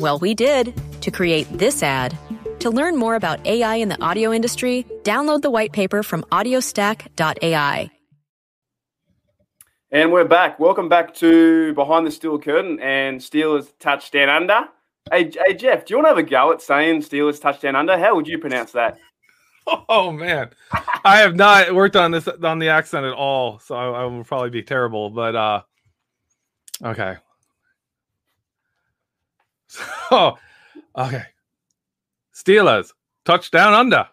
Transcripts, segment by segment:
Well, we did to create this ad. To learn more about AI in the audio industry, download the white paper from audiostack.ai. And we're back. Welcome back to Behind the Steel Curtain and Steelers touchdown under. Hey, hey, Jeff, do you want to have a go at saying Steelers touchdown under? How would you pronounce that? Oh man, I have not worked on this on the accent at all, so I, I will probably be terrible. But uh, okay. So, okay. Steelers touchdown under.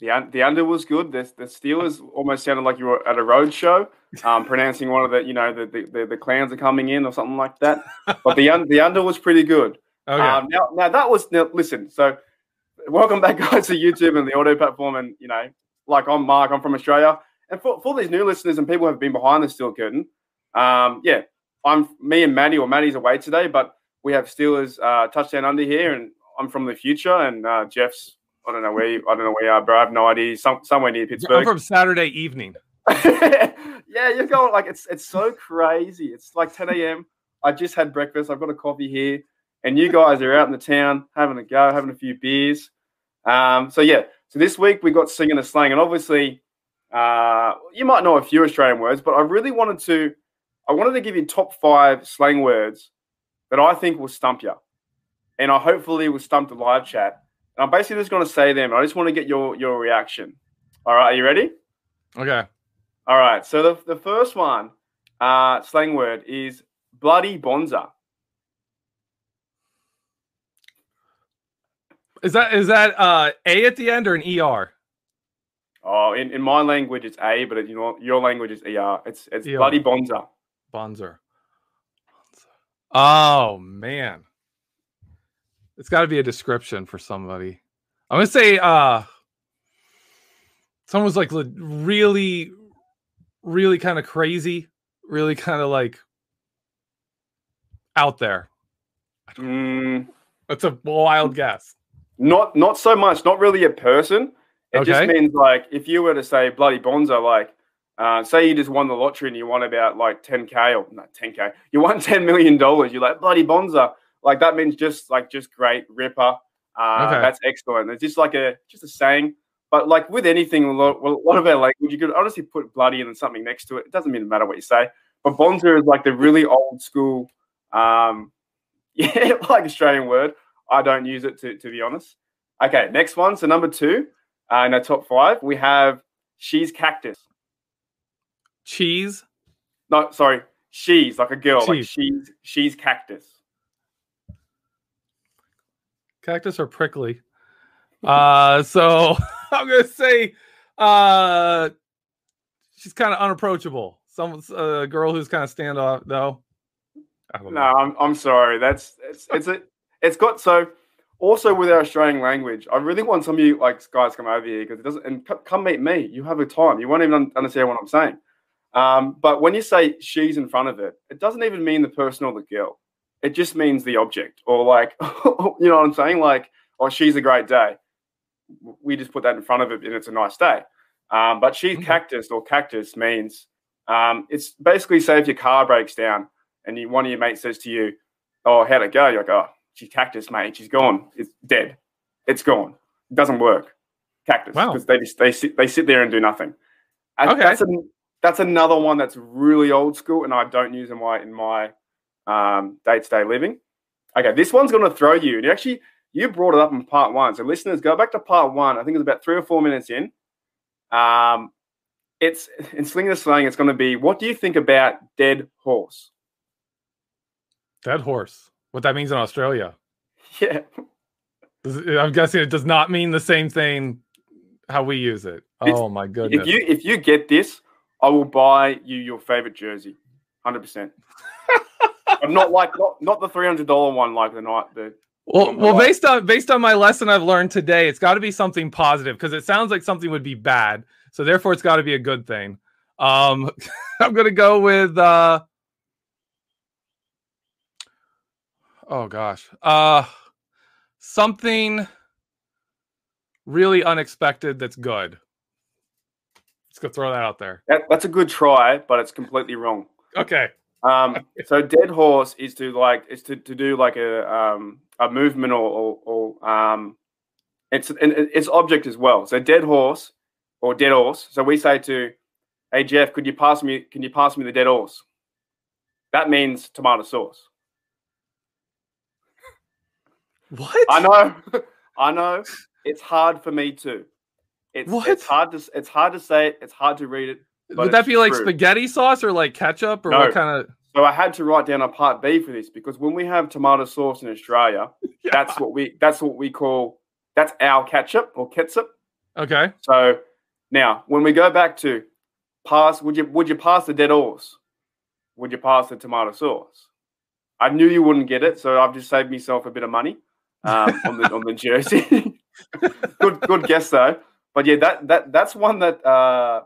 The, the under was good. The, the Steelers almost sounded like you were at a road show, um, pronouncing one of the, you know, the, the, the, clowns are coming in or something like that. But the, un- the under was pretty good. Okay. Um, now, now that was now, listen. So, welcome back, guys, to YouTube and the audio platform. And you know, like I'm Mark, I'm from Australia. And for, for these new listeners and people who have been behind the steel curtain, um, yeah, I'm me and Maddie, or Maddie's away today, but we have Steelers uh, touchdown under here, and I'm from the future, and uh, Jeff's. I don't know where you, I don't know where you are, bro. I have no idea. Some, somewhere near Pittsburgh. I'm from Saturday evening. yeah, you're going like it's it's so crazy. It's like 10 a.m. I just had breakfast. I've got a coffee here, and you guys are out in the town having a go, having a few beers. Um, so yeah, so this week we got singing and slang, and obviously, uh, you might know a few Australian words, but I really wanted to, I wanted to give you top five slang words that I think will stump you, and I hopefully will stump the live chat. And I'm basically just going to say them. I just want to get your your reaction. All right, are you ready? Okay. All right. So the, the first one, uh, slang word is bloody bonza. Is that is that uh A at the end or an ER? Oh, in, in my language it's A, but in your, your language is ER. It's it's ER. bloody bonza. Bonzer. Oh man. It's got to be a description for somebody. I'm going to say uh someone's like really really kind of crazy, really kind of like out there. Mm, That's a wild guess. not not so much. Not really a person. It just means like if you were to say bloody bonza, like uh, say you just won the lottery and you won about like 10k or not 10k, you won 10 million dollars. You're like bloody bonza. Like that means just like just great ripper. Uh, Okay. That's excellent. It's just like a just a saying. But like with anything, a lot, a lot of our language, you could honestly put bloody and then something next to it. It doesn't even matter what you say. But bonza is like the really old school, um, yeah, like Australian word. I don't use it to, to be honest. Okay, next one. So number two uh, in our top five, we have she's cactus. Cheese. No, sorry, she's like a girl. Like She's. she's cactus. Cactus are prickly. Uh so I'm to say uh she's kind of unapproachable. Some a girl who's kind of standoff though. No, know. I'm I'm sorry. That's it's it's a it's got so. Also, with our Australian language, I really want some of you like guys come over here because it doesn't. And co- come meet me. You have a time. You won't even un- understand what I'm saying. Um, but when you say she's in front of it, it doesn't even mean the person or the girl. It just means the object, or like, you know what I'm saying? Like, oh, she's a great day. We just put that in front of it, and it's a nice day. Um, but she's Okay. cactus or cactus means um, it's basically say if your car breaks down and you, one of your mates says to you, "Oh, how'd it go?" You're like, "Oh, she's cactus, mate. She's gone. It's dead. It's gone. It doesn't work." Cactus Wow. because they just they sit they sit there and do nothing. Okay. That's, a, that's another one that's really old school, and I don't use in my in my um, day-to-day living. Okay, this one's going to throw you. And you actually you brought it up in part one. So listeners, go back to part one. I think it's about three or four minutes in. Um, it's in Sling the Slang. It's going to be what do you think about dead horse? Dead horse. What that means in Australia. Yeah, I'm guessing it does not mean the same thing how we use it. It's- Oh my goodness. if you if you get this, I will buy you your favorite jersey, hundred percent. But not like not, not the three hundred dollar one like the night the Well, well, based on based on my lesson I've learned today, it's got to be something positive because it sounds like something would be bad. So therefore, it's got to be a good thing. Um, I'm gonna go with. uh Oh gosh, uh, something really unexpected that's good. Let's go throw that out there. that, that's a good try, but it's completely wrong. Okay. Um, so dead horse is to like is to, to do like a um, a movement or, or, or um, it's and it's object as well. So dead horse or dead horse. So we say to, hey Jeff, could you pass me? Can you pass me the dead horse? That means tomato sauce. What? I know, I know. It's hard for me too. It's What? it's hard to it's hard to say it. It's hard to read it. but Would that be like true. spaghetti sauce or like ketchup or No. what kind of? So I had to write down a part B for this because when we have tomato sauce in Australia, that's what we that's what we call that's our ketchup or ketchup. Okay. So now when we go back to pass, would you would you pass the dead horse? Would you pass the tomato sauce? I knew you wouldn't get it, so I've just saved myself a bit of money um, on the on the jersey. good good guess though. But yeah, that that that's one that uh,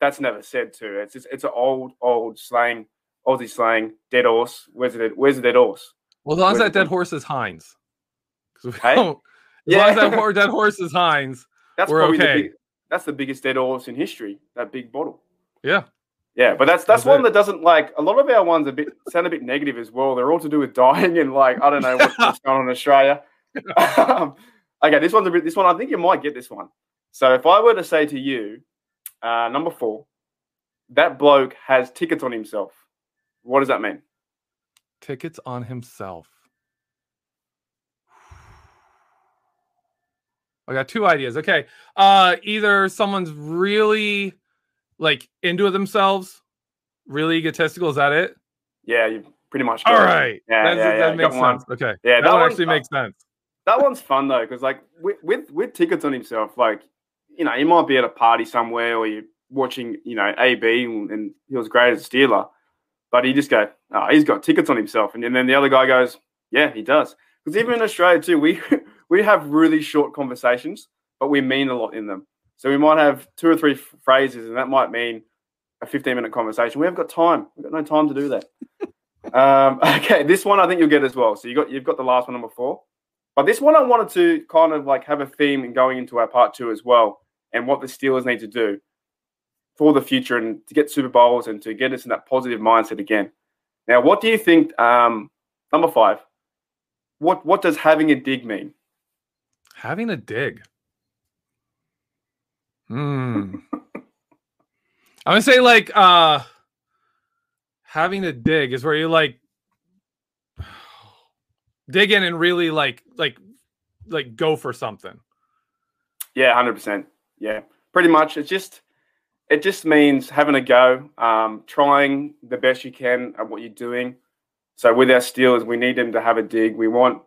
that's never said too. It's just, it's an old old slang, Aussie slang. Dead horse. Where's it? Where's the dead horse? Well, as long as that dead horse is Heinz. 'Cause we Hey? don't- as long as that dead horse is Heinz. That's We're okay. the big, that's the biggest dead horse in history. That big bottle. Yeah. Yeah, but that's that's That's one it. that doesn't like a lot of our ones a bit sound a bit negative as well. They're all to do with dying and like I don't know what's, what's going on in Australia. um, okay, this one's a bit. This one I think you might get this one. So if I were to say to you, uh, number four, that bloke has tickets on himself. What does that mean? Tickets on himself. I got two ideas. Okay. Uh either someone's really like into themselves, really egotistical. Is that it? Yeah, you pretty much. All got it. right. Yeah, yeah, yeah. that makes got one. sense. Okay. Yeah, that, that one actually fun. makes sense. That one's fun though, because like with, with with tickets on himself, like you know, you might be at a party somewhere or you're watching, you know, AB and, and he was great as a Steeler, but he just go, oh, he's got tickets on himself, and, then the other guy goes, yeah, he does. Because even in Australia too, we we have really short conversations, but we mean a lot in them. So we might have two or three phrases, and that might mean a 15 minute conversation. We haven't got time. We've got no time to do that. um, okay, this one I think you'll get as well. So you got you've got the last one, number four. But this one I wanted to kind of like have a theme in going into our part two as well, and what the Steelers need to do for the future and to get Super Bowls and to get us in that positive mindset again. Now, what do you think? Um, number five. What what does having a dig mean? Having a dig. Hmm. I'm gonna say like uh having a dig is where you like dig in and really like like like go for something. Yeah, hundred percent. Yeah, pretty much. It's just it just means having a go, um, trying the best you can at what you're doing. So with our Steelers, we need them to have a dig. We want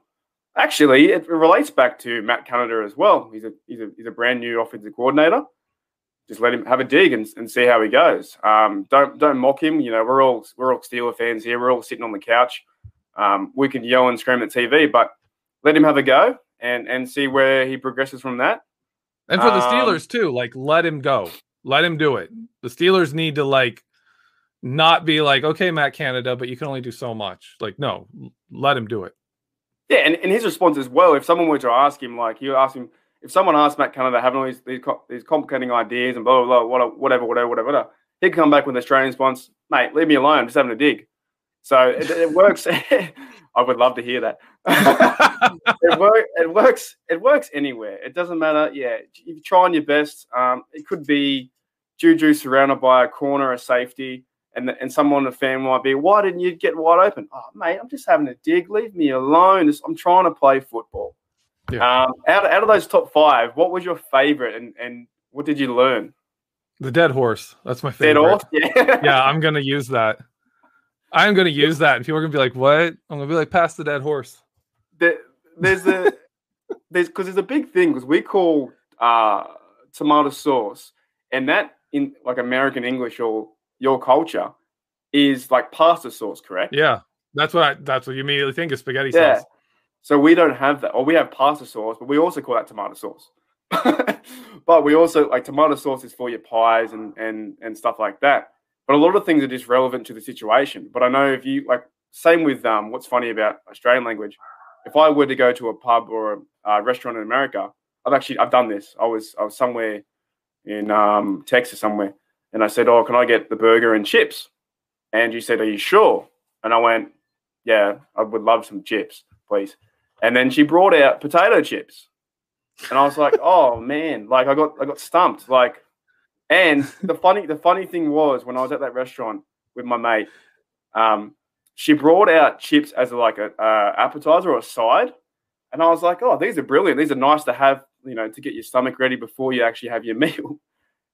actually it relates back to Matt Canada as well. He's a he's a he's a brand new offensive coordinator. just let him have a dig and, and see how he goes. Um, don't don't mock him. You know, we're all we're all Steeler fans here. We're all sitting on the couch. Um, we can yell and scream at TV, but let him have a go and and see where he progresses from that. And for the Um, Steelers too, like let him go. Let him do it. The Steelers need to like not be like, okay, Matt Canada, but you can only do so much. Like, no, let him do it. Yeah, and, and his response as well. If someone were to ask him, like you ask him, if someone asked Matt Canada having all these these, these complicating ideas and blah blah blah, whatever, whatever, whatever, whatever, he'd come back with an Australian response, mate, leave me alone, I'm just having a dig. So it, it works. I would love to hear that. it, work, it works. It works anywhere. It doesn't matter. Yeah, you're trying your best. Um, it could be Juju surrounded by a corner, a safety, and the, and someone a fan might be, why didn't you get wide open? Oh, mate, I'm just having a dig. Leave me alone. I'm trying to play football. Yeah. Um, out, out of those top five, what was your favorite, and and what did you learn? The dead horse. That's my Dead favorite. horse. Yeah. yeah, I'm gonna use that. I'm gonna use that, and people are gonna be like, "What?" I'm gonna be like, "Pass the dead horse." there, there's a there's because there's a big thing because we call uh, tomato sauce, and that in like American English or your culture is like pasta sauce, correct? Yeah, that's what I. That's what you immediately think of spaghetti Yeah. sauce. So we don't have that, or we have pasta sauce, but we also call that tomato sauce. but we also like tomato sauce is for your pies and and and stuff like that. But a lot of things are just relevant to the situation. But I know if you like, same with um, what's funny about Australian language. If I were to go to a pub or a uh, restaurant in America, I've actually I've done this. I was I was somewhere in um, Texas somewhere, and I said, "Oh, can I get the burger and chips?" And you said, "Are you sure?" And I went, "Yeah, I would love some chips, please." And then she brought out potato chips, and I was like, "Oh man!" Like I got I got stumped. Like, and the funny the funny thing was when I was at that restaurant with my mate, um, she brought out chips as like a uh, appetizer or a side, and I was like, "Oh, these are brilliant. These are nice to have, you know, to get your stomach ready before you actually have your meal."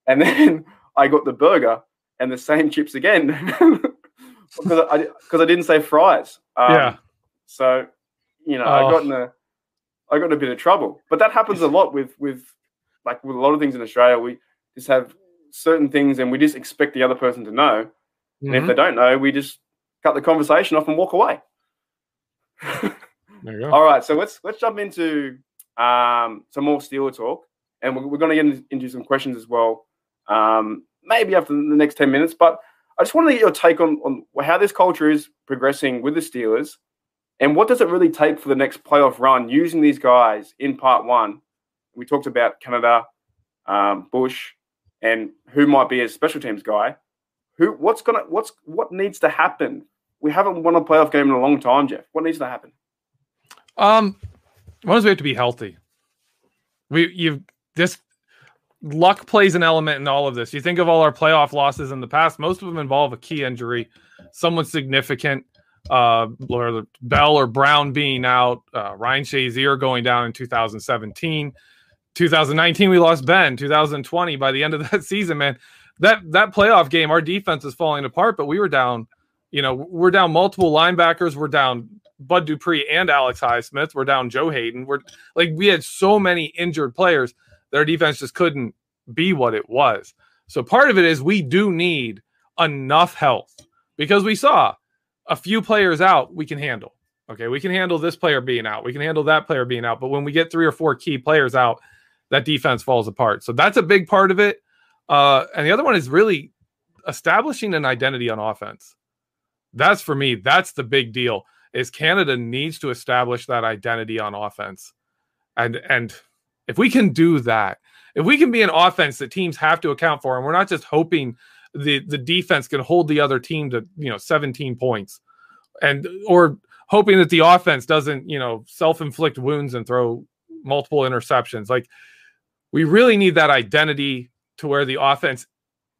And then I got the burger and the same chips again because I because I didn't say fries. Um, Yeah. So, you know, I Oh. got in a I got in a bit of trouble. But that happens a lot with with like with a lot of things in Australia. We just have certain things and we just expect the other person to know. And if they don't know, we just cut the conversation off and walk away. There you go. All right, so let's let's jump into um, some more Steeler talk, and we're, we're going to get into some questions as well. Um, maybe after the next ten minutes, but I just want to get your take on on how this culture is progressing with the Steelers, and what does it really take for the next playoff run using these guys in Part One. We talked about Canada, um, Bush, and who might be a special teams guy. Who? What's gonna? What's what needs to happen? We haven't won a playoff game in a long time, Jeff. What needs to happen? Um, one is we have to be healthy. We you've this luck plays an element in all of this. You think of all our playoff losses in the past; most of them involve a key injury, someone significant. Uh, Bell or Brown being out, uh, Ryan Shazier going down in 2017. 2019 we lost Ben. 2020 by the end of that season, man, that that playoff game, our defense is falling apart. But we were down, you know, we're down multiple linebackers. We're down Bud Dupree and Alex Highsmith. We're down Joe Haden. We're like we had so many injured players that our defense just couldn't be what it was. So part of it is we do need enough health because we saw a few players out we can handle. Okay, we can handle this player being out. We can handle that player being out. But when we get three or four key players out, that defense falls apart. So that's a big part of it. Uh, and the other one is really establishing an identity on offense. That's for me. That's the big deal. Is Canada needs to establish that identity on offense, and and if we can do that, if we can be an offense that teams have to account for, and we're not just hoping the the defense can hold the other team to you know 17 points, and or hoping that the offense doesn't you know self inflict wounds and throw multiple interceptions. Like we really need that identity to where the offense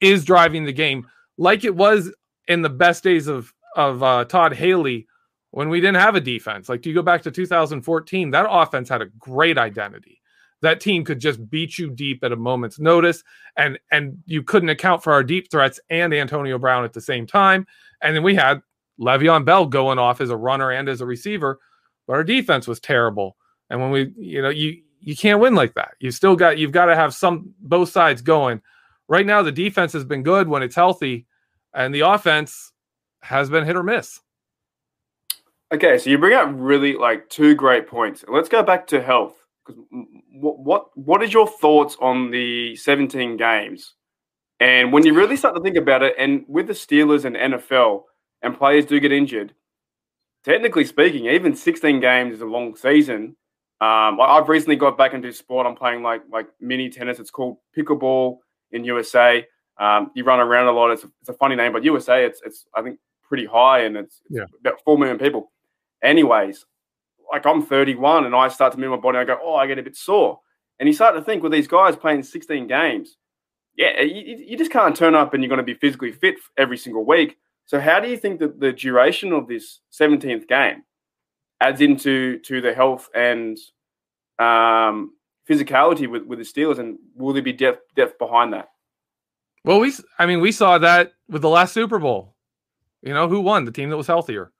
is driving the game, like it was in the best days of of uh, Todd Haley when we didn't have a defense. Like, do you go back to 2014? That offense had a great identity. That team could just beat you deep at a moment's notice, and and you couldn't account for our deep threats and Antonio Brown at the same time. And then we had Le'Veon Bell going off as a runner and as a receiver, but our defense was terrible. And when we, you know, you you can't win like that. You still got you've got to have some both sides going right now the defense has been good when it's healthy, and the offense has been hit or miss. Okay, so you bring up really like two great points. Let's go back to health. Because what what what is your thoughts on the 17 games? And when you really start to think about it, and with the Steelers and NFL, and players do get injured, technically speaking, even 16 games is a long season. Um, I've recently got back into sport. I'm playing like like mini tennis. It's called pickleball in USA. Um, you run around a lot. It's a, it's a funny name, but USA, it's it's I think pretty high, and it's, it's yeah. about four million people. Anyways, like I'm 31, and I start to move my body. I go, oh, I get a bit sore, and you start to think, well, these guys playing 16 games, yeah, you, you just can't turn up and you're going to be physically fit every single week. So how do you think that the duration of this 17th game adds into to the health and um, physicality with, with the Steelers, and will there be depth depth behind that? Well, we I mean we saw that with the last Super Bowl. You know who won? The team that was healthier.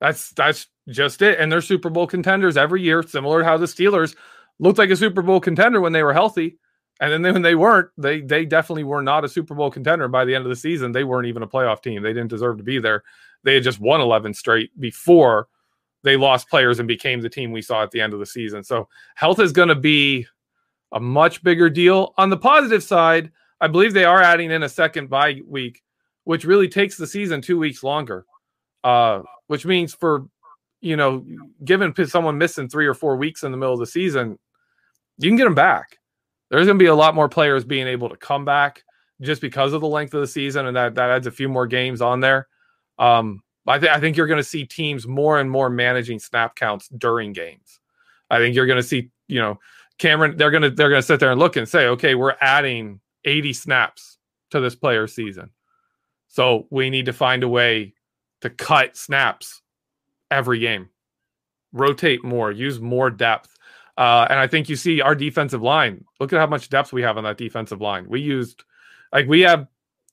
That's that's just it. And they're Super Bowl contenders every year, similar to how the Steelers looked like a Super Bowl contender when they were healthy. And then when they weren't, they they definitely were not a Super Bowl contender. By the end of the season, they weren't even a playoff team. They didn't deserve to be there. They had just won 11 straight before they lost players and became the team we saw at the end of the season. So health is going to be a much bigger deal. On the positive side, I believe they are adding in a second bye week, which really takes the season two weeks longer. Uh, which means for you know, given someone missing three or four weeks in the middle of the season, you can get them back. There's going to be a lot more players being able to come back just because of the length of the season, and that that adds a few more games on there. Um, I, th- I think you're going to see teams more and more managing snap counts during games. I think you're going to see, you know, Cameron. They're going to they're going to sit there and look and say, okay, we're adding 80 snaps to this player season, so we need to find a way to cut snaps every game, rotate more, use more depth. Uh, and I think you see our defensive line. Look at how much depth we have on that defensive line. We used, like, we have,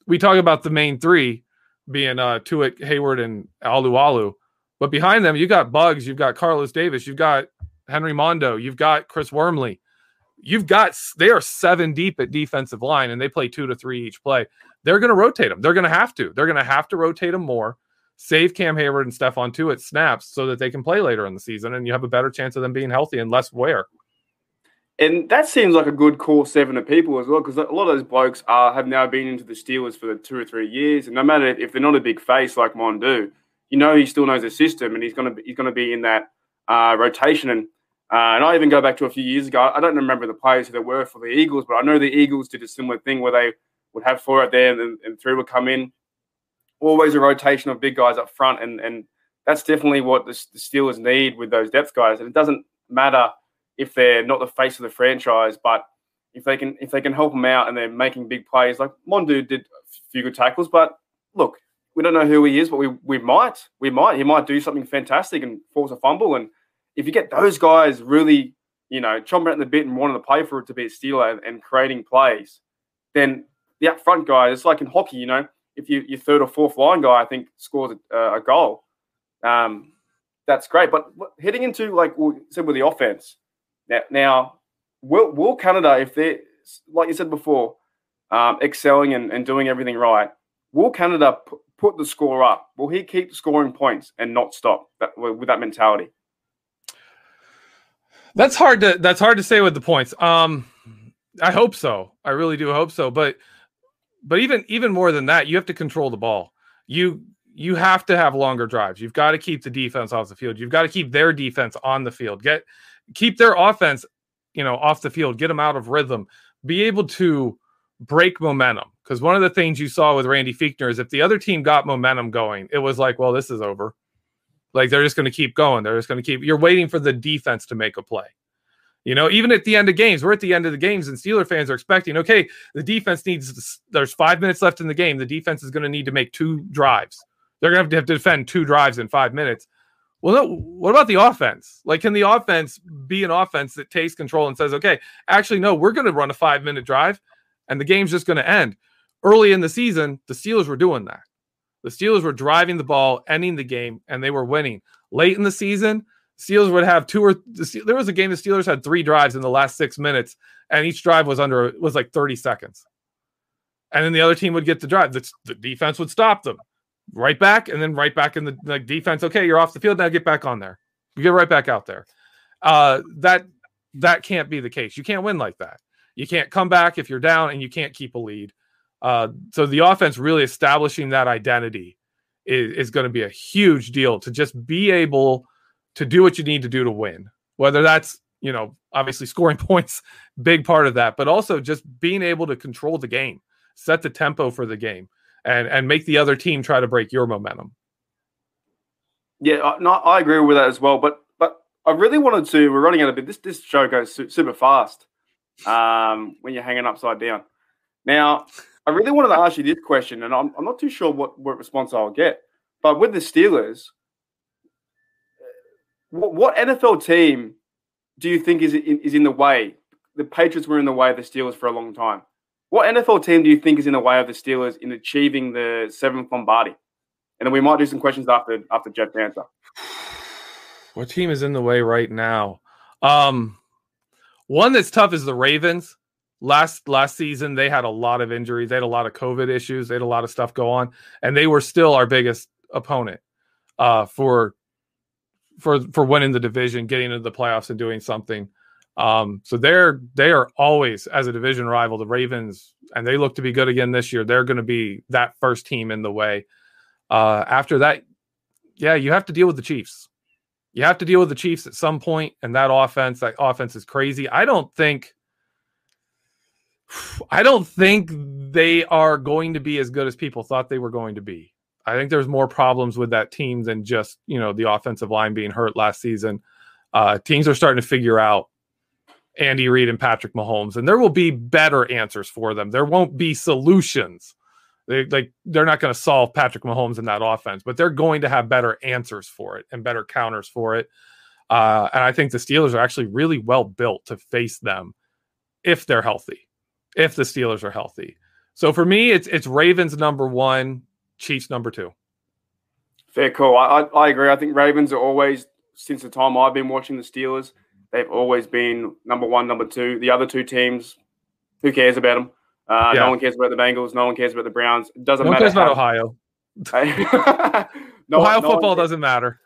we talk about the main three being uh Tuitt, Heyward, and Alualu. But behind them, you got Buggs, you've got Carlos Davis, you've got Henry Mondeaux, you've got Chris Wormley. You've got they are seven deep at defensive line, and they play two to three each play. They're going to rotate them. They're going to have to. They're going to have to rotate them more. Save Cam Heyward and Stephon Tuitt snaps so that they can play later in the season, and you have a better chance of them being healthy and less wear. And that seems like a good core seven of people as well, because a lot of those blokes are have now been into the Steelers for two or three years, and no matter if they're not a big face like Mondeaux, you know he still knows the system, and he's gonna he's gonna be in that uh, rotation. And uh, and I even go back to a few years ago. I don't remember the players who they were for the Eagles, but I know the Eagles did a similar thing where they would have four out there, and, and three would come in. Always a rotation of big guys up front, and and that's definitely what the, the Steelers need with those depth guys. And it doesn't matter if they're not the face of the franchise, but if they can if they can help them out and they're making big plays, like Mondeaux did a few good tackles, but look, we don't know who he is, but we we might we might he might do something fantastic and force a fumble, and if you get those guys really you know chomping at the bit and wanting to play for it to be a Steeler and, and creating plays, then the up front guy it's like in hockey, you know, if you your third or fourth line guy I think scores a, a goal, um, that's great. But heading into like we said with the offense now, now will, will Canada, if they're, like you said before, um, excelling and, and doing everything right, will Canada p- put the score up? Will he keep scoring points and not stop that, with that mentality? That's hard to that's hard to say with the points. Um, I hope so. I really do hope so. But but even even more than that, you have to control the ball. You you have to have longer drives. You've got to keep the defense off the field. You've got to keep their defense on the field. Get keep their offense, you know, off the field, get them out of rhythm, be able to break momentum. Because one of the things you saw with Randy Fichtner is if the other team got momentum going, it was like, well, this is over. Like they're just going to keep going. They're just going to keep. You're waiting for the defense to make a play. You know, even at the end of games, we're at the end of the games, and Steeler fans are expecting, okay, the defense needs. There's five minutes left in the game. The defense is going to need to make two drives. They're going to have to defend two drives in five minutes. Well, no, what about the offense? Like, can the offense be an offense that takes control and says, okay, actually, no, we're going to run a five minute drive and the game's just going to end? Early in the season, the Steelers were doing that. The Steelers were driving the ball, ending the game, and they were winning. Late in the season, Steelers would have two or the, there was a game the Steelers had three drives in the last six minutes, and each drive was under was like 30 seconds. and then the other team would get the drive. The, the defense would stop them, right back, and then right back in the like defense. Okay, you're off the field now. Get back on there. You get right back out there. Uh, that that can't be the case. You can't win like that. You can't come back if you're down, and you can't keep a lead. Uh, so the offense really establishing that identity is, is going to be a huge deal to just be able to do what you need to do to win. Whether that's you know obviously scoring points, big part of that, but also just being able to control the game, set the tempo for the game, and and make the other team try to break your momentum. Yeah, no, I agree with that as well. But but I really wanted to. We're running out of bit. This this show goes super fast um, when you're hanging upside down. Now, I really wanted to ask you this question, and I'm, I'm not too sure what, what response I'll get. But with the Steelers, what, what NFL team do you think is in, is in the way? The Patriots were in the way of the Steelers for a long time. What NFL team do you think is in the way of the Steelers in achieving the seventh Lombardi? And then we might do some questions after after Jeff's answer. What team is in the way right now? Um, one that's tough is the Ravens. Last last season, they had a lot of injuries. They had a lot of COVID issues. They had a lot of stuff go on, and they were still our biggest opponent uh, for for for winning the division, getting into the playoffs, and doing something. Um, so they're they are always as a division rival, the Ravens, and they look to be good again this year. They're going to be that first team in the way. Uh, after that, yeah, you have to deal with the Chiefs. You have to deal with the Chiefs at some point, and that offense, that offense is crazy. I don't think, I don't think they are going to be as good as people thought they were going to be. I think there's more problems with that team than just you know the offensive line being hurt last season. Uh, teams are starting to figure out Andy Reid and Patrick Mahomes, and there will be better answers for them. There won't be solutions. They like they're not going to solve Patrick Mahomes in that offense, but they're going to have better answers for it and better counters for it. Uh, and I think the Steelers are actually really well built to face them if they're healthy, if the Steelers are healthy. So for me, it's it's Ravens number one, Chiefs number two. Fair call. I, I, I agree. I think Ravens are always since the time I've been watching the Steelers, they've always been number one, number two. The other two teams, who cares about them? Uh, yeah. No one cares about the Bengals. No one cares about the Browns. It doesn't no matter. cares about Ohio. no, Ohio no football doesn't matter.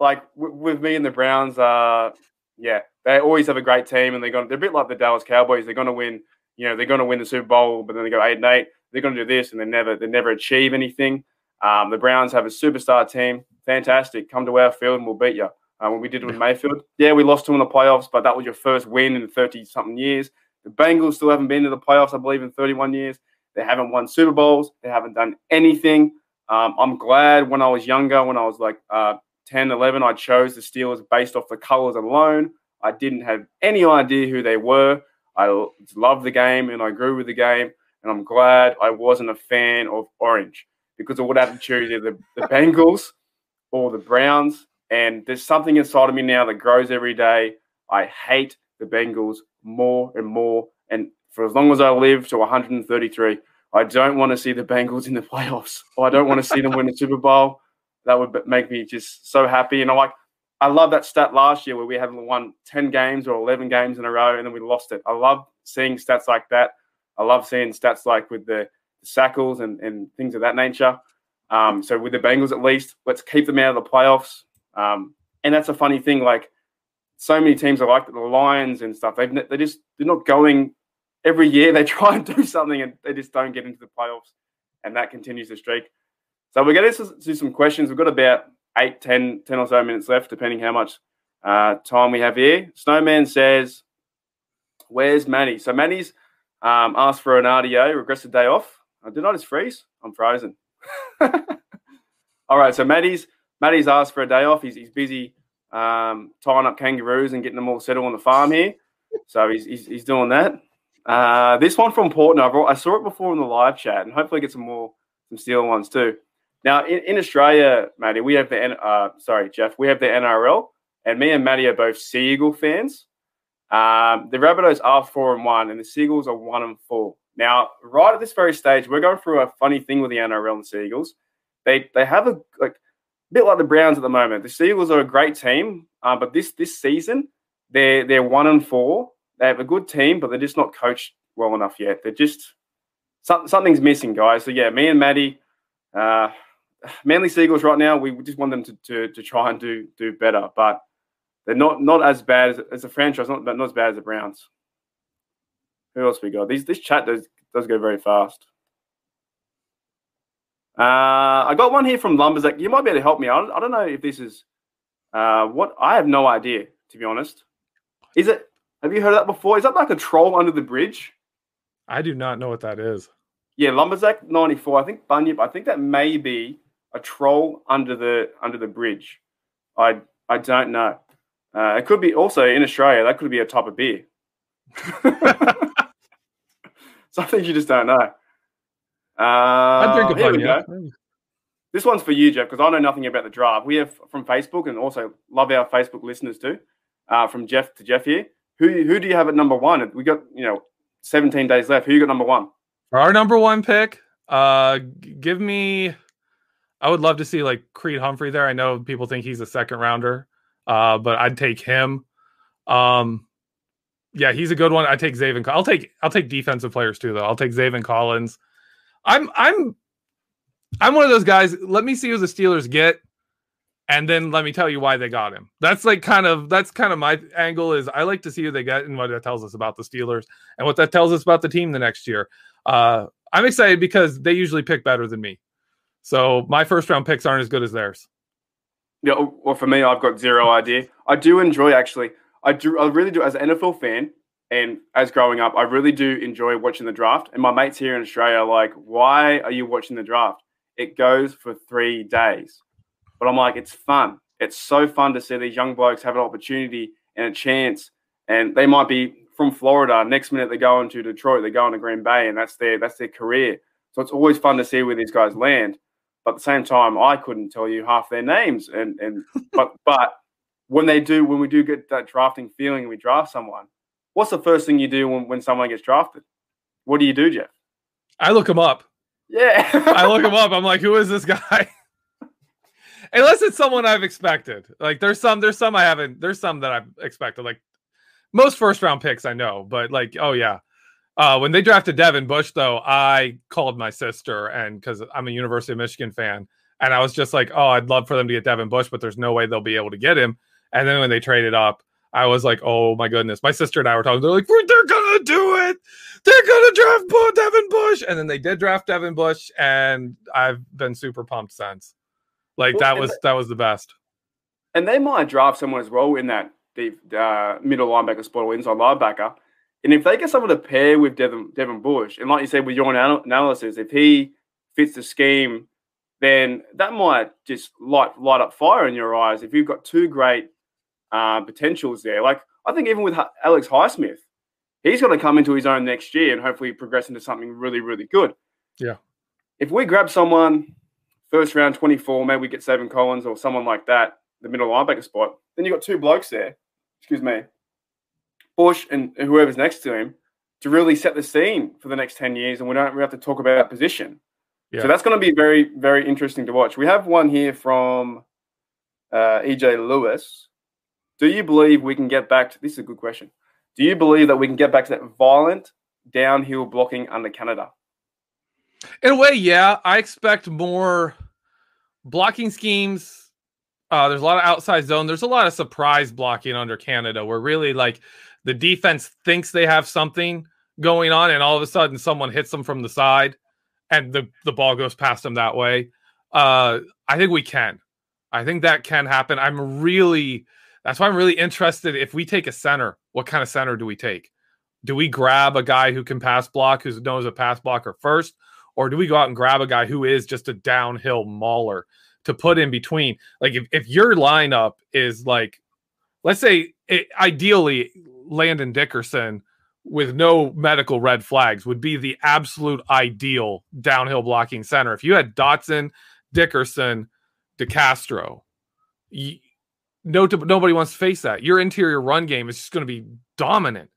Like w- with me and the Browns, uh, yeah, they always have a great team, and they're going. They're a bit like the Dallas Cowboys. They're going to win. You know, they're going to win the Super Bowl, but then they go eight and eight. They're going to do this, and they never they never achieve anything. Um, the Browns have a superstar team. Fantastic. Come to our field, and we'll beat you. Uh, when we did it with Mayfield, yeah, we lost to them in the playoffs, but that was your first win in thirty something years. The Bengals still haven't been to the playoffs, I believe, in 31 years. They haven't won Super Bowls. They haven't done anything. Um, I'm glad when I was younger, when I was like uh, 10, 11, I chose the Steelers based off the colors alone. I didn't have any idea who they were. I loved the game and I grew with the game. And I'm glad I wasn't a fan of orange because of what attitude of the, the Bengals or the Browns. And there's something inside of me now that grows every day. I hate the Bengals more and more. And for as long as I live to 133, I don't want to see the Bengals in the playoffs. I don't want to see them win a Super Bowl. That would make me just so happy. And I like, I love that stat last year where we had won 10 games or 11 games in a row and then we lost it. I love seeing stats like that. I love seeing stats like with the, the Sackles and, and things of that nature. Um, so with the Bengals, at least, let's keep them out of the playoffs. Um, and that's a funny thing. Like so many teams are like the Lions and stuff. They've they just they're not going every year. They try and do something and they just don't get into the playoffs, and that continues to streak. So we're going to do some questions. We've got about 8, 10, 10 or so minutes left, depending how much uh, time we have here. Snowman says, "Where's Manny?" So Manny's um, asked for an RDO, regressive day off. Uh, did I just freeze? I'm frozen. All right, so Maddie's Maddie's asked for a day off. He's, he's busy um, tying up kangaroos and getting them all settled on the farm here. So he's, he's, he's doing that. Uh, this one from Portno, I saw it before in the live chat, and hopefully get some more some steel ones too. Now in, in Australia, Matty, we have the uh, sorry Jeff, we have the NRL, and me and Matty are both Sea Eagle fans. Um, the Rabbitohs are four and one, and the Sea Eagles are one and four. Now, right at this very stage, we're going through a funny thing with the NRL and the Sea Eagles. They they have a like bit like the Browns at the moment. The Sea Eagles are a great team, uh, but this this season they're they're one and four. They have a good team, but they're just not coached well enough yet. They're just some, something's missing, guys. So yeah, me and Maddie, uh, Manly Sea Eagles right now. We just want them to, to, to try and do do better, but they're not not as bad as, as a franchise. Not not as bad as the Browns. Who else we got? These this chat does does go very fast. Uh, I got one here from Lumberzack. You might be able to help me. I don't, I don't know if this is uh, what I have no idea to be honest. Is it? Have you heard of that before? Is that like a troll under the bridge? I do not know what that is. Yeah, Lumberzack ninety four. I think Bunyip. I think that may be a troll under the under the bridge. I I don't know. Uh, it could be also in Australia. That could be a type of beer. Something you just don't know. Uh, I drink a here we go. This one's for you, Jeff, because I know nothing about the draft. We have from Facebook and also love our Facebook listeners too. Uh, from Jeff to Jeff here. Who who do you have at number one? We got you know 17 days left. Who you got number one? For our number one pick, uh, give me. I would love to see like Creed Humphrey there. I know people think he's a second rounder, uh, but I'd take him. Um, yeah, he's a good one. I take Zaven. I'll take I'll take defensive players too, though. I'll take Zaven Collins. I'm I'm I'm one of those guys. Let me see who the Steelers get, and then let me tell you why they got him. That's like kind of that's kind of my angle. Is I like to see who they get and what that tells us about the Steelers and what that tells us about the team the next year. Uh, I'm excited because they usually pick better than me. So my first round picks aren't as good as theirs. Yeah, well, for me, I've got zero idea. I do enjoy actually. I do. I really do. As an NFL fan, and as growing up, I really do enjoy watching the draft. And my mates here in Australia are like, "Why are you watching the draft? It goes for three days." But I'm like, it's fun. It's so fun to see these young blokes have an opportunity and a chance, and they might be from Florida. Next minute, they're going to Detroit. They're going to Green Bay, and that's their that's their career. So it's always fun to see where these guys land. But at the same time, I couldn't tell you half their names. And and but but when they do, when we do get that drafting feeling and we draft someone, what's the first thing you do when, when someone gets drafted? What do you do, Jeff? I look him up. Yeah. I look him up. I'm like, who is this guy? Unless it's someone I've expected. Like there's some, there's some I haven't, there's some that I've expected. Like most first round picks I know, but like, oh yeah. Uh, when they drafted Devin Bush, though, I called my sister and because I'm a University of Michigan fan, and I was just like, oh, I'd love for them to get Devin Bush, but there's no way they'll be able to get him. And then when they traded up, I was like, oh my goodness. My sister and I were talking. They're like, they're gonna do it. They're gonna draft Devin Bush, and then they did draft Devin Bush, and I've been super pumped since. Like Well, that was the- that was the best. and they might draft someone as well in that deep uh, middle linebacker spot or inside linebacker. And if they get someone to pair with Devin, Devin Bush, and like you said with your anal- analysis, if he fits the scheme, then that might just light light up fire in your eyes. If you've got two great uh, potentials there, like I think even with H- Alex Highsmith, he's going to come into his own next year and hopefully progress into something really, really good. Yeah. If we grab someone first round 24, maybe we get Zaven Collins or someone like that, the middle linebacker spot, then you've got two blokes there, excuse me, Bush and whoever's next to him, to really set the scene for the next 10 years. And we don't really have to talk about position. Yeah. So that's going to be very, very interesting to watch. We have one here from uh, EJ Lewis. Do you believe we can get back to this? Is a good question. Do you believe that we can get back to that violent downhill blocking under Canada? In a way, yeah. I expect more blocking schemes. Uh, there's a lot of outside zone. There's a lot of surprise blocking under Canada where really like the defense thinks they have something going on, and all of a sudden someone hits them from the side and the, the ball goes past them that way. Uh, I think we can. I think that can happen. I'm really that's why I'm really interested. If we take a center, what kind of center do we take? Do we grab a guy who can pass block, who's known as a pass blocker first, or do we go out and grab a guy who is just a downhill mauler to put in between? Like if, if your lineup is like, let's say it, ideally Landon Dickerson with no medical red flags would be the absolute ideal downhill blocking center. If you had Dotson, Dickerson, DeCastro, no, nobody wants to face that. Your interior run game is just going to be dominant.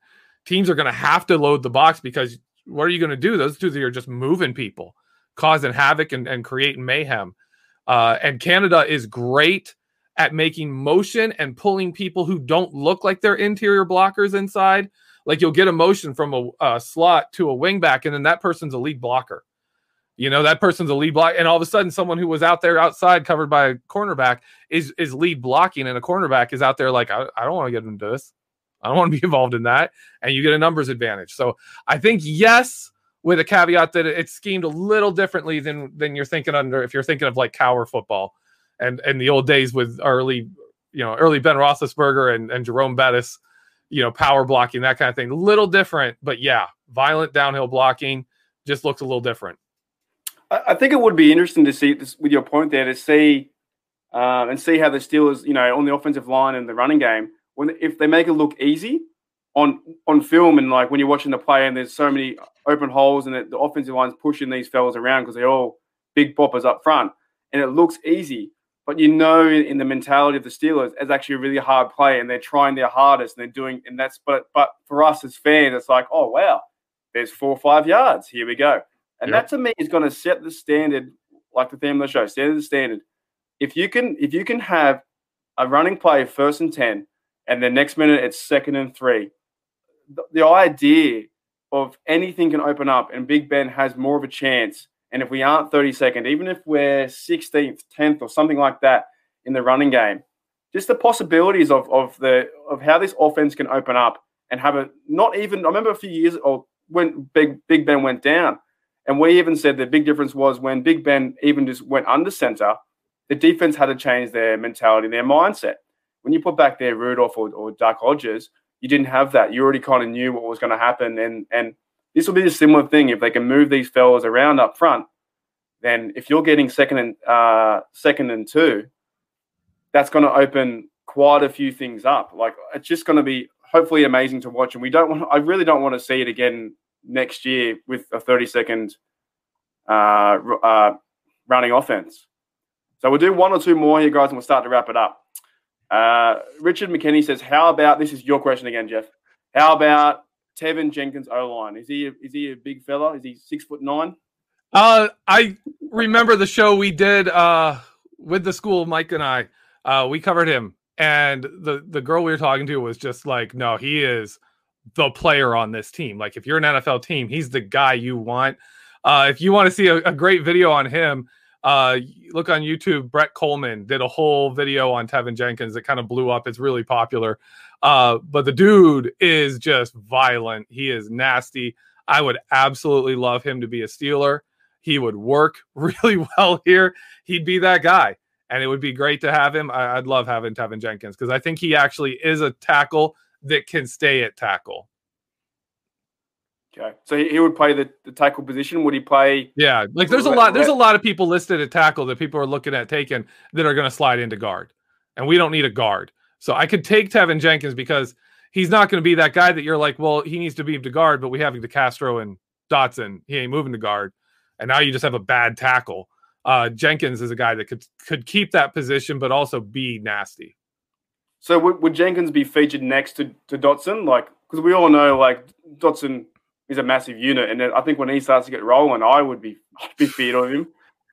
Teams are going to have to load the box because what are you going to do? Those two are just moving people, causing havoc and, and creating mayhem. Uh, and Canada is great at making motion and pulling people who don't look like they're interior blockers inside. Like you'll get a motion from a, a slot to a wing back, and then that person's a lead blocker. You know, that person's a lead block, and all of a sudden, someone who was out there outside covered by a cornerback is is lead blocking, and a cornerback is out there like, I, I don't want to get into this. I don't want to be involved in that. And you get a numbers advantage. So I think yes, with a caveat that it's schemed a little differently than than you're thinking under if you're thinking of like cower football and and the old days with early, you know, early Ben Roethlisberger and, and Jerome Bettis, you know, power blocking, that kind of thing. A little different, but yeah, violent downhill blocking just looks a little different. I think it would be interesting to see this with your point there to see um, and see how the Steelers, you know, on the offensive line and the running game, when if they make it look easy on on film and like when you're watching the play and there's so many open holes and the, the offensive line's pushing these fellas around because they're all big boppers up front and it looks easy, but you know in, in, the mentality of the Steelers it's actually a really hard play and they're trying their hardest and they're doing and that's but but for us as fans it's like oh wow there's four or five yards. Here we go and yep. that to me is going to set the standard, like the theme of the show, set the standard. If you can, if you can have a running play first and ten, and the next minute it's second and three, the, the idea of anything can open up, and Big Ben has more of a chance. And if we aren't 32nd, even if we're 16th, 10th, or something like that in the running game, just the possibilities of of the of how this offense can open up and have a not even. I remember a few years or when Big Big Ben went down and we even said the big difference was when Big Ben even just went under center, the defense had to change their mentality, their mindset. When you put back there Rudolph or, or Duck Hodges, you didn't have that. You already kind of knew what was going to happen. And and this will be a similar thing. If they can move these fellas around up front, then if you're getting second and uh, second and two, that's going to open quite a few things up. Like it's just going to be hopefully amazing to watch. And we don't want. I really don't want to see it again next year with a 30 second uh, uh, running offense. So we'll do one or two more here, guys, and we'll start to wrap it up. Uh, Richard McKinney says, "How about this? Is your question again, Jeff? How about Teven Jenkins O line? Is he a, is he a big fella? Is he six foot nine? Uh, I remember the show we did uh, with the school, Mike and I. Uh, we covered him, and the the girl we were talking to was just like, "No, he is." The player on this team. Like if you're an NFL team, he's the guy you want. Uh, if you want to see a, a, great video on him, uh, look on YouTube. Brett Kollmann did a whole video on Teven Jenkins that kind of blew up. It's really popular. Uh, but the dude is just violent. He is nasty. I would absolutely love him to be a Steeler. He would work really well here. He'd be that guy. And it would be great to have him. I, would love having Teven Jenkins because I think he actually is a tackle that can stay at tackle. Okay, so he would play the, the tackle position. Would he play? Yeah, like there's a lot. There's a lot of people listed at tackle that people are looking at taking that are going to slide into guard, and we don't need a guard. So I could take Teven Jenkins because he's not going to be that guy that you're like, well, he needs to be to guard, but we have DeCastro and Dotson. He ain't moving to guard, and now you just have a bad tackle. Uh, Jenkins is a guy that could could keep that position, but also be nasty. So would, would Jenkins be featured next to, to Dotson? Like, because we all know like Dotson is a massive unit, and I think when he starts to get rolling, I would be I'd be feared of him.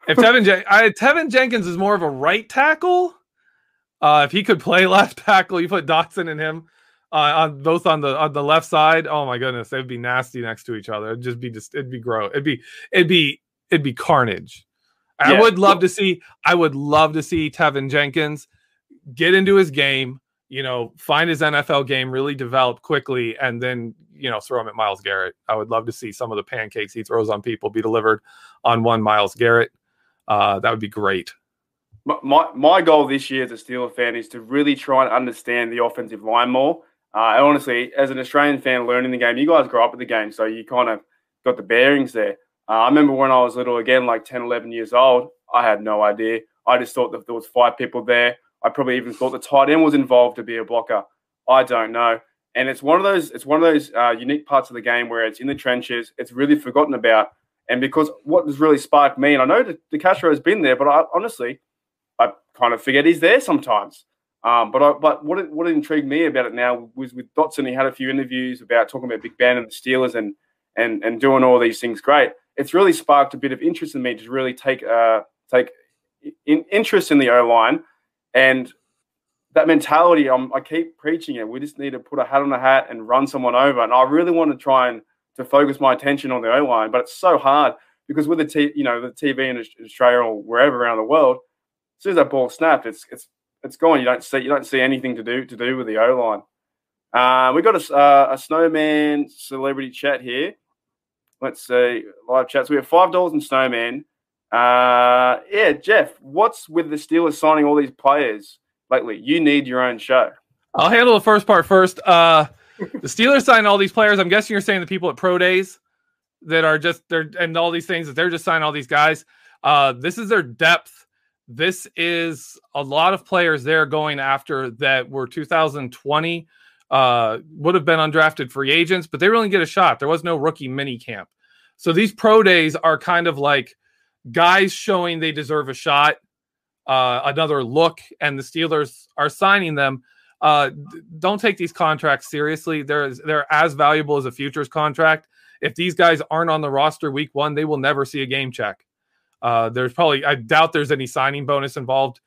If Teven, Jen- I, Teven Jenkins is more of a right tackle, uh, if he could play left tackle, you put Dotson and him uh, on both on the on the left side. Oh my goodness, they'd be nasty next to each other. It'd just be just it'd be gross. It'd be it'd be it'd be carnage. I would love to see. I would love to see Teven Jenkins get into his game, you know, find his NFL game, really develop quickly, and then, you know, throw him at Myles Garrett. I would love to see some of the pancakes he throws on people be delivered on one Myles Garrett. Uh, that would be great. My, my goal this year as a Steeler fan is to really try and understand the offensive line more. Uh, honestly, as an Australian fan learning the game, you guys grew up with the game, so you kind of got the bearings there. Uh, I remember when I was little, again, like 10, 11 years old, I had no idea. I just thought that there was five people there. I probably even thought the tight end was involved to be a blocker. I don't know. And it's one of those it's one of those uh, unique parts of the game where it's in the trenches. It's really forgotten about. And because what has really sparked me, and I know that DeCastro has been there, but I honestly, I kind of forget he's there sometimes. Um, but I, but what what intrigued me about it now was with Dotson. He had a few interviews about talking about Big Ben and the Steelers and and and doing all these things great. It's really sparked a bit of interest in me to really take uh, take in, interest in the O line and that mentality, I'm, I keep preaching it. We just need to put a hat on a hat and run someone over. And I really want to try and to focus my attention on the O line, but it's so hard because with the t- you know the TV in Australia or wherever around the world, as soon as that ball snapped, it's it's it's gone. You don't see you don't see anything to do to do with the O line. Uh, we got a, uh, a snowman celebrity chat here. Let's see live chats. We have five dollars in snowman. Uh, yeah, Jeff, what's with the Steelers signing all these players lately? You need your own show. I'll handle the first part first. Uh, the Steelers signed all these players. I'm guessing you're saying the people at pro days that are just they're and all these things that they're just signing all these guys. Uh, this is their depth. This is a lot of players they're going after that were 2020 uh, would have been undrafted free agents, but they really get a shot. There was no rookie mini camp. So these pro days are kind of like guys showing they deserve a shot, uh, another look, and the Steelers are signing them. Uh, don't take these contracts seriously. They're they're as valuable as a futures contract. If these guys aren't on the roster week one, they will never see a game check. Uh, there's probably I doubt there's any signing bonus involved,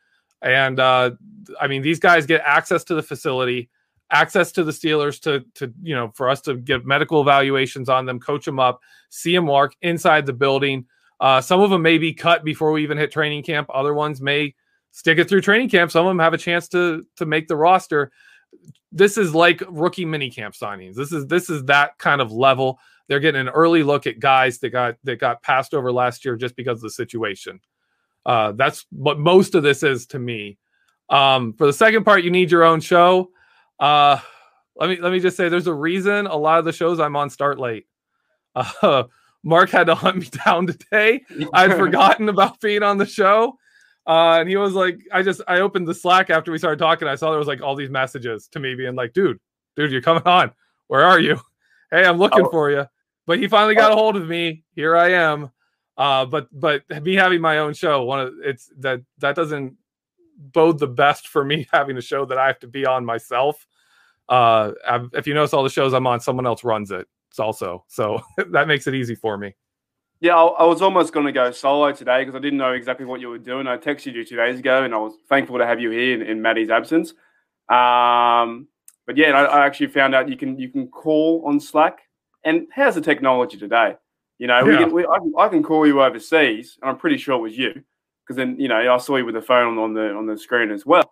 and uh, I mean these guys get access to the facility, access to the Steelers to to you know for us to get medical evaluations on them, coach them up, see them work inside the building. Uh, some of them may be cut before we even hit training camp. Other ones may stick it through training camp. Some of them have a chance to to make the roster. This is like rookie mini camp signings. This is this is that kind of level. They're getting an early look at guys that got that got passed over last year just because of the situation. Uh, that's what most of this is to me. Um, for the second part, you need your own show. Uh, let me let me just say, there's a reason a lot of the shows I'm on start late. Uh, Mark had to hunt me down today. I'd forgotten about being on the show. Uh, and he was like, I just I opened the Slack after we started talking. I saw there was like all these messages to me being like, dude, dude, you're coming on. Where are you? Hey, I'm looking oh. for you. But he finally got a hold of me. Here I am. Uh, but but me having my own show, one of it's that that doesn't bode the best for me having a show that I have to be on myself. Uh, if you notice all the shows I'm on, someone else runs it. Also so that makes it easy for me. Yeah, I, I was almost going to go solo today because I didn't know exactly what you were doing. I texted you two days ago, and I was thankful to have you here in, in Maddie's absence. Um, but yeah, I, I, actually found out you can you can call on Slack and how's the technology today? You know, yeah. we can, we, I, can, I, can call you overseas, and I'm pretty sure it was you, because then you know I saw you with the phone on the on the screen as well.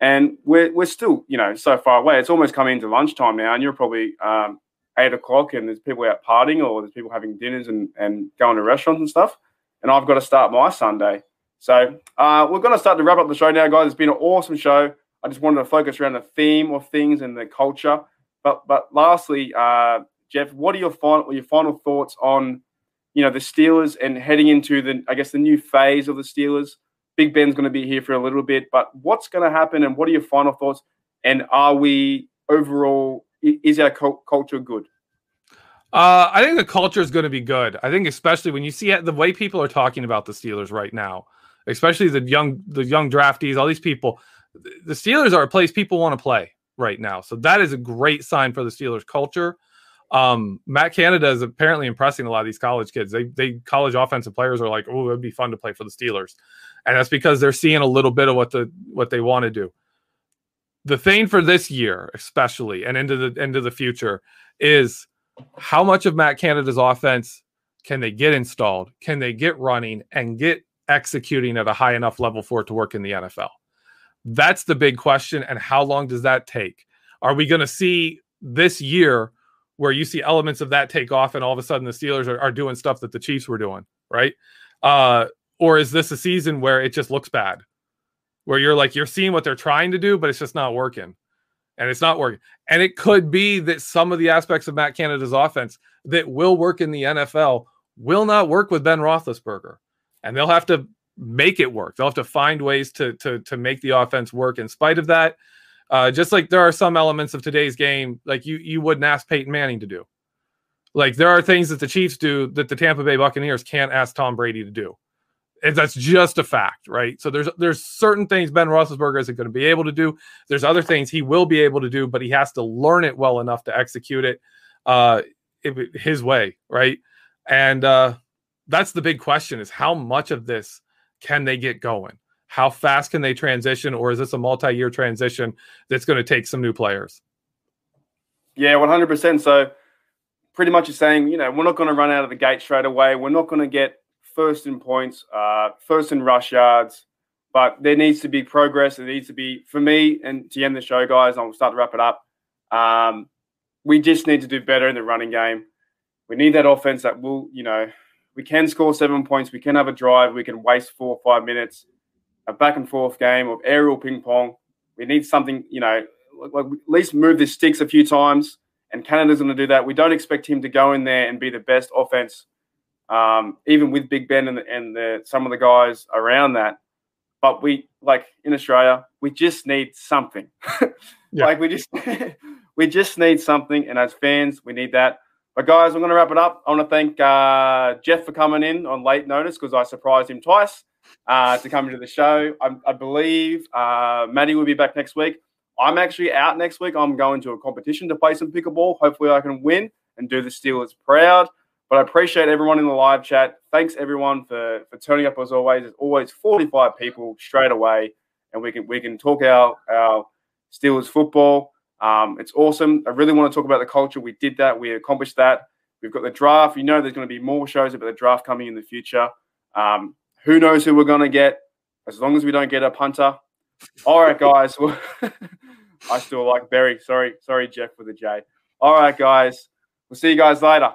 And we're we're still you know so far away. It's almost coming into lunchtime now, and you're probably um, eight o'clock, and there's people out partying, or there's people having dinners and and going to restaurants and stuff. And I've got to start my Sunday. So uh, we're going to start to wrap up the show now, guys. It's been an awesome show. I just wanted to focus around the theme of things and the culture. But but lastly, uh, Jeff, what are your final your final thoughts on you know the Steelers and heading into the I guess the new phase of the Steelers? Big Ben's going to be here for a little bit, but what's going to happen and what are your final thoughts? And are we overall is our culture good? Uh, I think the culture is going to be good. I think especially when you see the way people are talking about the Steelers right now, especially the young the young draftees, all these people. The Steelers are a place people want to play right now, so that is a great sign for the Steelers culture. Um, Matt Canada is apparently impressing a lot of these college kids. They they college offensive players are like, oh, it'd be fun to play for the Steelers, and that's because they're seeing a little bit of what the what they want to do. The thing for this year, especially and into the into the future, is how much of Matt Canada's offense can they get installed? Can they get running and get executing at a high enough level for it to work in the NFL? That's the big question. And how long does that take? Are we going to see this year? where you see elements of that take off and all of a sudden the Steelers are, are doing stuff that the Chiefs were doing, right? Uh, or is this a season where it just looks bad? Where you're like, you're seeing what they're trying to do, but it's just not working. And it's not working. And it could be that some of the aspects of Matt Canada's offense that will work in the NFL will not work with Ben Roethlisberger. And they'll have to make it work. They'll have to find ways to to to make the offense work in spite of that. Uh, just like there are some elements of today's game, like you you wouldn't ask Peyton Manning to do. Like there are things that the Chiefs do that the Tampa Bay Buccaneers can't ask Tom Brady to do. And that's just a fact, right? So there's there's certain things Ben Roethlisberger isn't going to be able to do. There's other things he will be able to do, but he has to learn it well enough to execute it uh, his way, right? And uh, that's the big question: is how much of this can they get going? how fast can they transition, or is this a multi-year transition that's going to take some new players? Yeah, one hundred percent. So pretty much is saying, you know, we're not going to run out of the gate straight away. We're not going to get first in points, uh, first in rush yards, but there needs to be progress. There needs to be, for me, and to end the show, guys, I'll start to wrap it up. Um, we just need to do better in the running game. We need that offense that will, you know, we can score seven points. We can have a drive. We can waste four or five minutes, a back and forth game of aerial ping pong. We need something, you know, like, at least move the sticks a few times and Canada's going to do that. We don't expect him to go in there and be the best offense, um, even with Big Ben and, the, and the, some of the guys around that. But we, like in Australia, we just need something. yeah. Like we just, we just need something, and as fans, we need that. But guys, I'm going to wrap it up. I want to thank uh, Jeff for coming in on late notice because I surprised him twice uh, to come into the show. I, I believe uh, Maddie will be back next week. I'm actually out next week. I'm going to a competition to play some pickleball. Hopefully, I can win and do the Steelers proud. But I appreciate everyone in the live chat. Thanks everyone for for turning up as always. There's always 45 people straight away, and we can we can talk our our Steelers football. Um, it's awesome. I really want to talk about the culture. We did that. We accomplished that. We've got the draft. You know, there's going to be more shows about the draft coming in the future. Um, who knows who we're going to get? As long as we don't get a punter. All right, guys. I still like Barry. Sorry, sorry, Jeff with the J. All right, guys. We'll see you guys later.